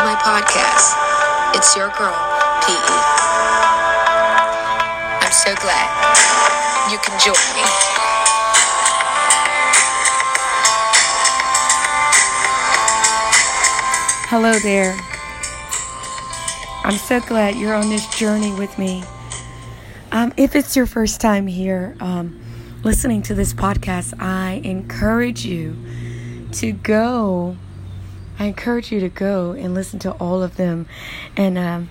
to my podcast. It's your girl, PE. I'm so glad you can join me. Hello there. I'm so glad you're on this journey with me. Um, if it's your first time here um, listening to this podcast, I encourage you to go. I encourage you to go and listen to all of them. And um,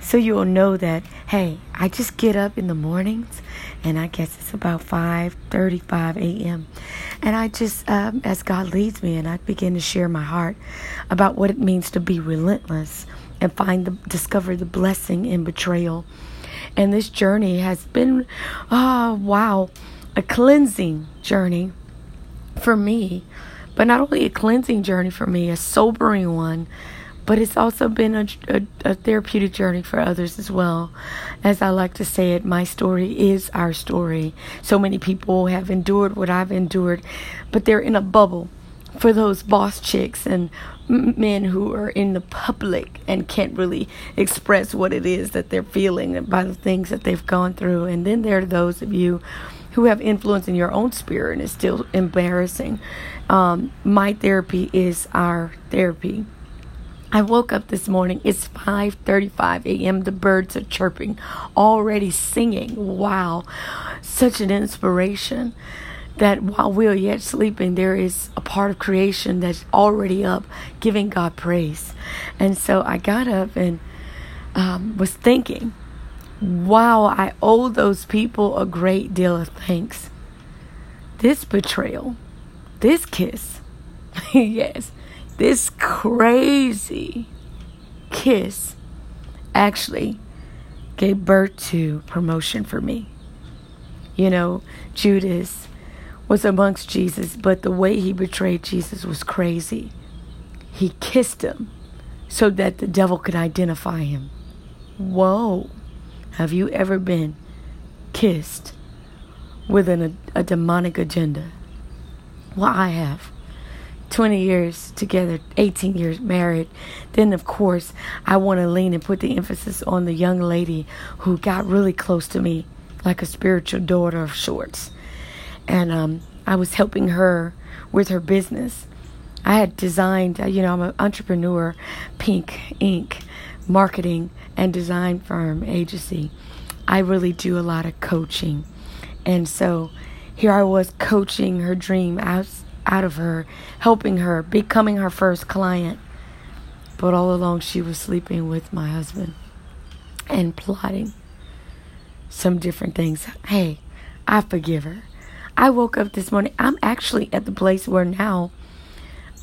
so you will know that, hey, I just get up in the mornings and I guess it's about 5:35 a.m. And I just, um, as God leads me, and I begin to share my heart about what it means to be relentless and find the discover the blessing in betrayal. And this journey has been, oh wow, a cleansing journey for me, but not only a cleansing journey for me, a sobering one but it's also been a, a, a, therapeutic journey for others as well. As I like to say it, my story is our story. So many people have endured what I've endured, but they're in a bubble for those boss chicks and men who are in the public and can't really express what it is that they're feeling by the things that they've gone through. And then there are those of you who have influence in your own spirit and it's still embarrassing. Um, my therapy is our therapy. I woke up this morning. It's 5:35 a.m. The birds are chirping, already singing. Wow. Such an inspiration that while we are yet sleeping, there is a part of creation that's already up giving God praise. And so I got up and um, was thinking, wow, I owe those people a great deal of thanks. This betrayal, this kiss, yes, this crazy kiss actually gave birth to promotion for me. You know, Judas was amongst Jesus, but the way he betrayed Jesus was crazy. He kissed him so that the devil could identify him. Whoa. Have you ever been kissed with an, a, a demonic agenda? Well, I have. 20 years together, 18 years married. Then, of course, I want to lean and put the emphasis on the young lady who got really close to me, like a spiritual daughter of sorts. And um, I was helping her with her business. I had designed, uh, you know, I'm an entrepreneur, Pink Ink, marketing and design firm agency. I really do a lot of coaching. And so here I was coaching her dream out out of her, helping her, becoming her first client. But all along, she was sleeping with my husband and plotting some different things. Hey, I forgive her. I woke up this morning. I'm actually at the place where now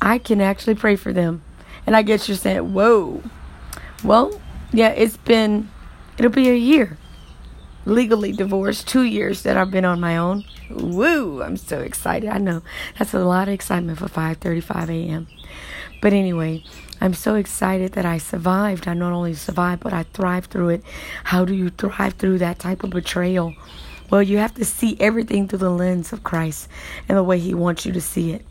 I can actually pray for them. And I guess you're saying, whoa. Well, yeah, it's been, it'll be a year legally divorced, two years that I've been on my own. Woo! I'm so excited. I know that's a lot of excitement for 5:35 a.m. But anyway, I'm so excited that I survived. I not only survived, but I thrived through it. How do you thrive through that type of betrayal? Well, you have to see everything through the lens of Christ and the way He wants you to see it.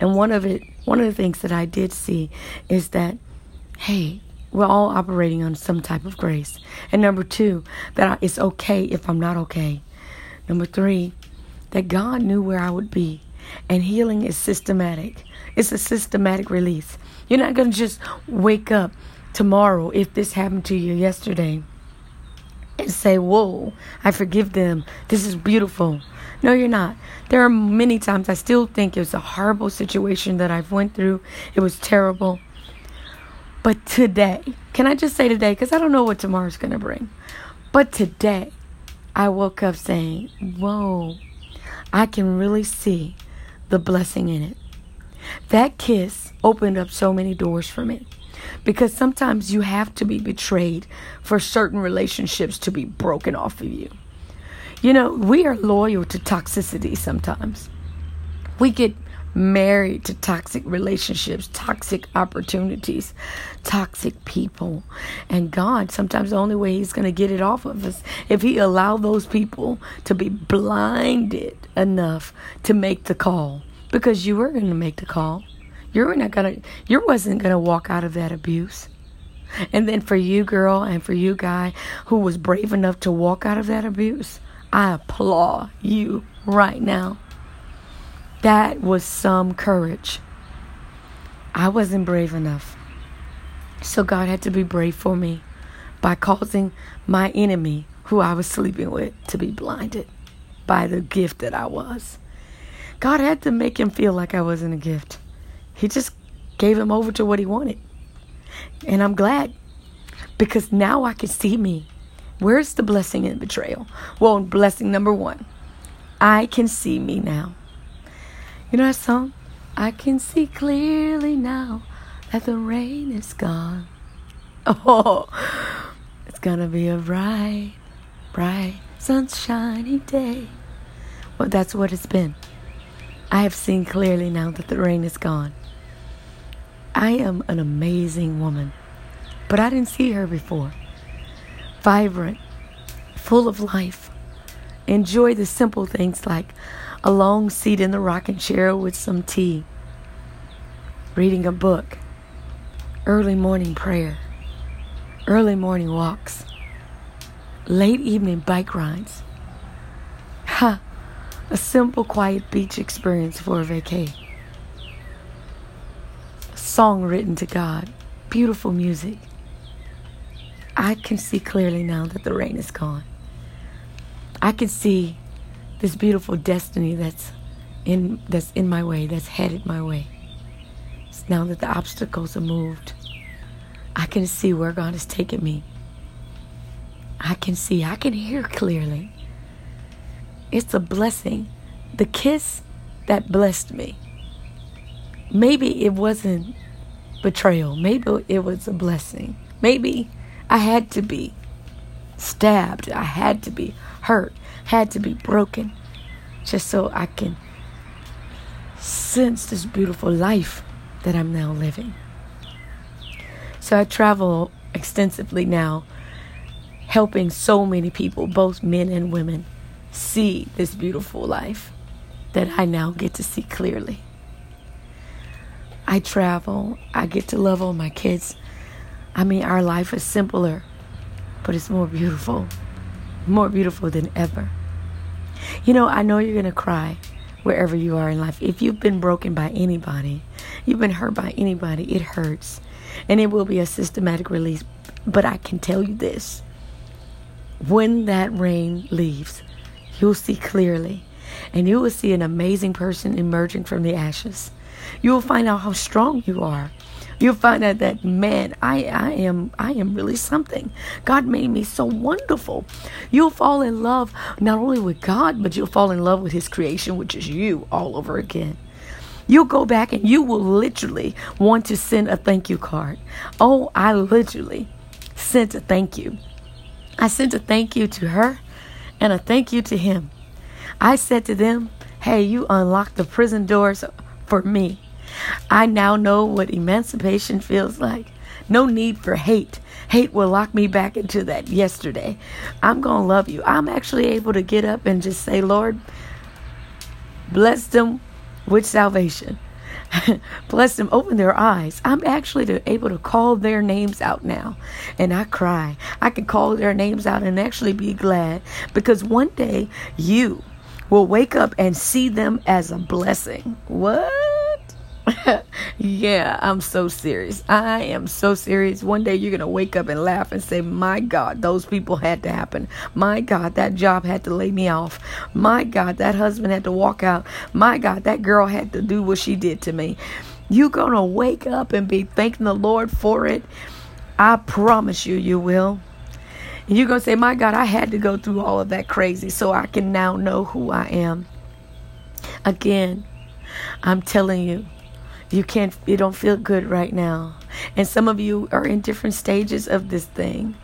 And one of it, one of the things that I did see is that, hey, we're all operating on some type of grace. And number two, that it's okay if I'm not okay. Number three, that God knew where I would be. And healing is systematic. It's a systematic release. You're not going to just wake up tomorrow if this happened to you yesterday and say, Whoa, I forgive them. This is beautiful. No, you're not. There are many times I still think it was a horrible situation that I've went through. It was terrible. But today, can I just say today? Because I don't know what tomorrow's going to bring. But today, I woke up saying, Whoa, I can really see the blessing in it. That kiss opened up so many doors for me. Because sometimes you have to be betrayed for certain relationships to be broken off of you. You know, we are loyal to toxicity sometimes. We get married to toxic relationships, toxic opportunities, toxic people. And God, sometimes the only way He's going to get it off of us if He allow those people to be blinded enough to make the call because you were going to make the call. You were not going to you wasn't going to walk out of that abuse. And then for you girl and for you guy who was brave enough to walk out of that abuse, I applaud you right now. That was some courage. I wasn't brave enough. So God had to be brave for me by causing my enemy, who I was sleeping with, to be blinded by the gift that I was. God had to make him feel like I wasn't a gift. He just gave him over to what he wanted. And I'm glad because now I can see me. Where's the blessing in betrayal? Well, blessing number one, I can see me now. You know that song? I can see clearly now that the rain is gone. Oh, it's gonna be a bright, bright, sunshiny day. Well, that's what it's been. I have seen clearly now that the rain is gone. I am an amazing woman, but I didn't see her before. Vibrant, full of life. Enjoy the simple things like a long seat in the rocking chair with some tea, reading a book, early morning prayer, early morning walks, late evening bike rides. Ha! A simple, quiet beach experience for a vacay. A song written to God, beautiful music. I can see clearly now that the rain is gone. I can see this beautiful destiny that's in that's in my way, that's headed my way now that the obstacles are moved, I can see where God has taken me. I can see, I can hear clearly. It's a blessing. The kiss that blessed me. Maybe it wasn't betrayal. Maybe it was a blessing. Maybe I had to be stabbed. I had to be hurt. Had to be broken. Just so I can sense this beautiful life that I'm now living. So I travel extensively now, helping so many people, both men and women, see this beautiful life that I now get to see clearly. I travel, I get to love all my kids. I mean, our life is simpler, but it's more beautiful, more beautiful than ever. You know, I know you're going to cry wherever you are in life. If you've been broken by anybody, you've been hurt by anybody, it hurts. And it will be a systematic release. But I can tell you this when that rain leaves, you'll see clearly. And you will see an amazing person emerging from the ashes. You will find out how strong you are. You'll find out that man, I, I am I am really something. God made me so wonderful. You'll fall in love not only with God, but you'll fall in love with his creation, which is you all over again. You'll go back and you will literally want to send a thank you card. Oh, I literally sent a thank you. I sent a thank you to her and a thank you to him. I said to them, Hey, you unlocked the prison doors for me. I now know what emancipation feels like. No need for hate. Hate will lock me back into that yesterday. I'm going to love you. I'm actually able to get up and just say, Lord, bless them with salvation. bless them, open their eyes. I'm actually able to call their names out now. And I cry. I can call their names out and actually be glad because one day you will wake up and see them as a blessing. What? yeah, I'm so serious. I am so serious. One day you're going to wake up and laugh and say, My God, those people had to happen. My God, that job had to lay me off. My God, that husband had to walk out. My God, that girl had to do what she did to me. You're going to wake up and be thanking the Lord for it. I promise you, you will. And you're going to say, My God, I had to go through all of that crazy so I can now know who I am. Again, I'm telling you, you can't you don't feel good right now and some of you are in different stages of this thing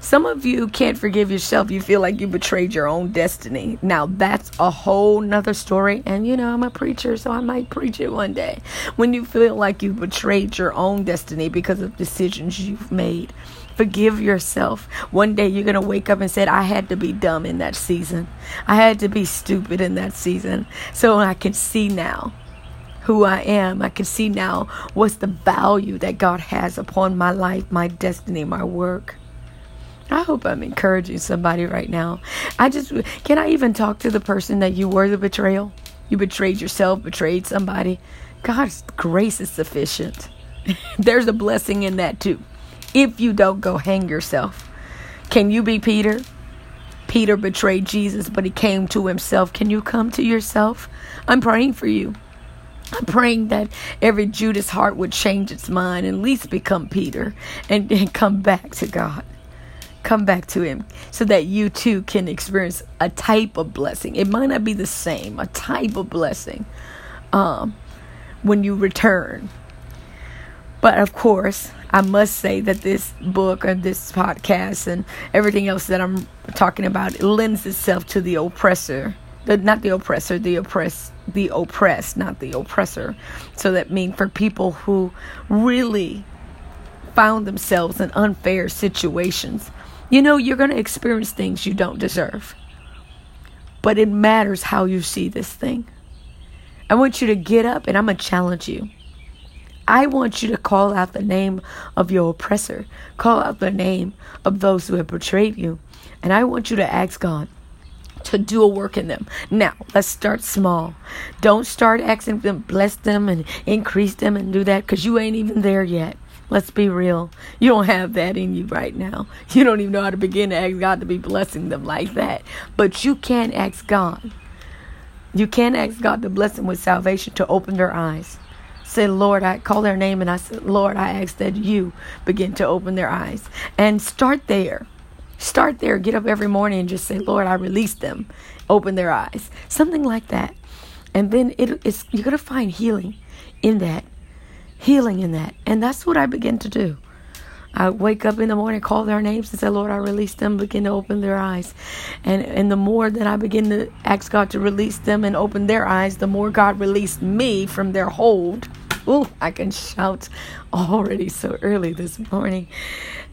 Some of you can't forgive yourself. You feel like you betrayed your own destiny. Now, that's a whole nother story. And, you know, I'm a preacher, so I might preach it one day. When you feel like you betrayed your own destiny because of decisions you've made, forgive yourself. One day you're going to wake up and say, I had to be dumb in that season. I had to be stupid in that season. So I can see now who I am. I can see now what's the value that God has upon my life, my destiny, my work. I hope I'm encouraging somebody right now. I just can I even talk to the person that you were the betrayal? You betrayed yourself, betrayed somebody. God's grace is sufficient. There's a blessing in that too. If you don't go hang yourself. Can you be Peter? Peter betrayed Jesus, but he came to himself. Can you come to yourself? I'm praying for you. I'm praying that every Judas heart would change its mind and at least become Peter and, and come back to God. Come back to Him so that you too can experience a type of blessing. It might not be the same, a type of blessing um, when you return. But of course, I must say that this book and this podcast and everything else that I'm talking about lends itself to the oppressor the not the oppressor, the oppressed, the oppressed, not the oppressor. So that means for people who really found themselves in unfair situations. You know, you're going to experience things you don't deserve. But it matters how you see this thing. I want you to get up and I'm going to challenge you. I want you to call out the name of your oppressor, call out the name of those who have betrayed you. And I want you to ask God, to do a work in them. Now, let's start small. Don't start asking them, bless them and increase them and do that because you ain't even there yet. Let's be real. You don't have that in you right now. You don't even know how to begin to ask God to be blessing them like that. But you can ask God. You can ask God to bless them with salvation to open their eyes. Say, Lord, I call their name and I said, Lord, I ask that you begin to open their eyes. And start there. Start there. Get up every morning and just say, Lord, I release them. Open their eyes. Something like that. And then it, it's you're gonna find healing in that. Healing in that. And that's what I begin to do. I wake up in the morning, call their names, and say, Lord, I release them, begin to open their eyes. And and the more that I begin to ask God to release them and open their eyes, the more God released me from their hold. Ooh, I can shout already so early this morning.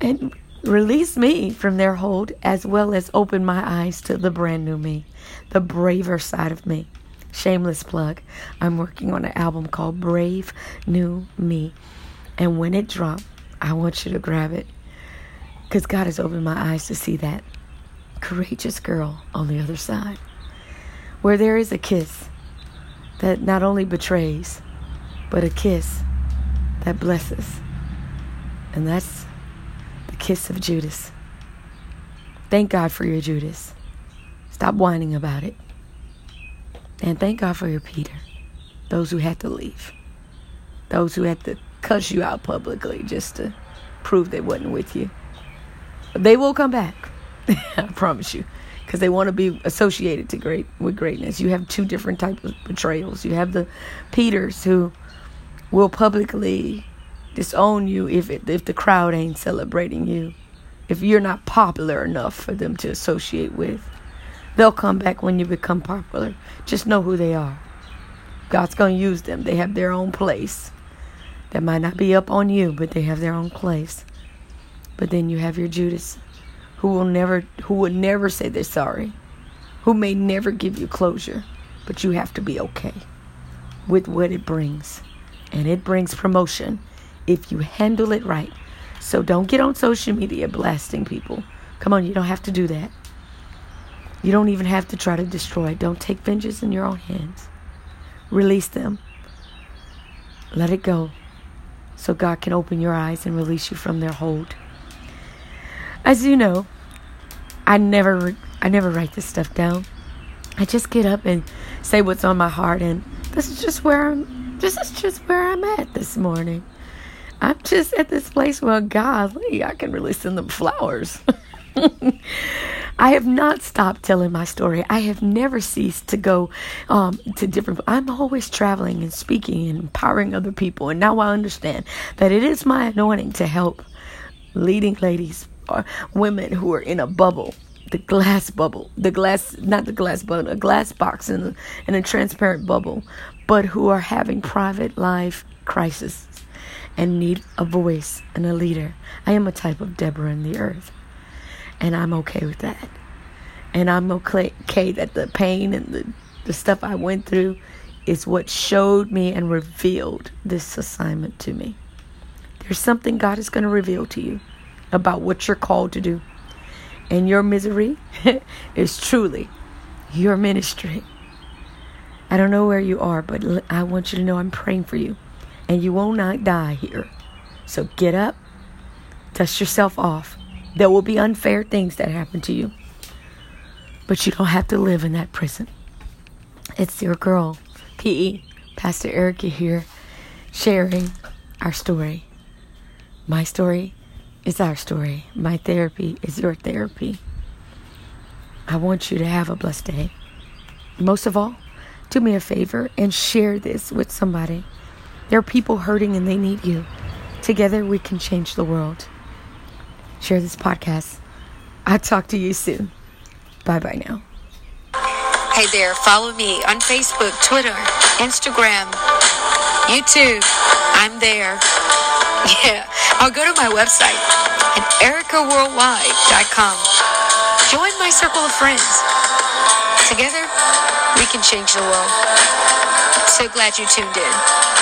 And Release me from their hold as well as open my eyes to the brand new me, the braver side of me. Shameless plug. I'm working on an album called Brave New Me. And when it drops, I want you to grab it because God has opened my eyes to see that courageous girl on the other side. Where there is a kiss that not only betrays, but a kiss that blesses. And that's kiss of Judas. Thank God for your Judas. Stop whining about it. And thank God for your Peter. Those who had to leave. Those who had to cuss you out publicly just to prove they wasn't with you. But they will come back. I promise you. Because they want to be associated to great with greatness. You have two different types of betrayals. You have the Peters who will publicly disown you if it, if the crowd ain't celebrating you. If you're not popular enough for them to associate with, they'll come back when you become popular. Just know who they are. God's going to use them. They have their own place. That might not be up on you, but they have their own place. But then you have your Judas who will never who would never say they're sorry. Who may never give you closure, but you have to be okay with what it brings. And it brings promotion if you handle it right. So don't get on social media blasting people. Come on, you don't have to do that. You don't even have to try to destroy. Don't take vengeance in your own hands. Release them. Let it go so God can open your eyes and release you from their hold. As you know, I never I never write this stuff down. I just get up and say what's on my heart and this is just where I'm this is just where I'm at this morning. I'm just at this place where, golly, I can really send them flowers. I have not stopped telling my story. I have never ceased to go um, to different. I'm always traveling and speaking and empowering other people. And now I understand that it is my anointing to help leading ladies or women who are in a bubble, the glass bubble, the glass, not the glass bubble, a glass box in a, a transparent bubble, but who are having private life crisis and need a voice and a leader. I am a type of Deborah in the earth, and I'm okay with that. And I'm okay, okay that the pain and the, the stuff I went through is what showed me and revealed this assignment to me. There's something God is going to reveal to you about what you're called to do. And your misery is truly your ministry. I don't know where you are, but I want you to know I'm praying for you. And you will not die here. So get up, dust yourself off. There will be unfair things that happen to you. But you don't have to live in that prison. It's your girl, PE, Pastor Erica here, sharing our story. My story is our story. My therapy is your therapy. I want you to have a blessed day. Most of all, do me a favor and share this with somebody. There are people hurting and they need you. Together we can change the world. Share this podcast. I'll talk to you soon. Bye bye now. Hey there, follow me on Facebook, Twitter, Instagram, YouTube. I'm there. Yeah, I'll go to my website at ericaworldwide.com. Join my circle of friends. Together, we can change the world. So glad you tuned in.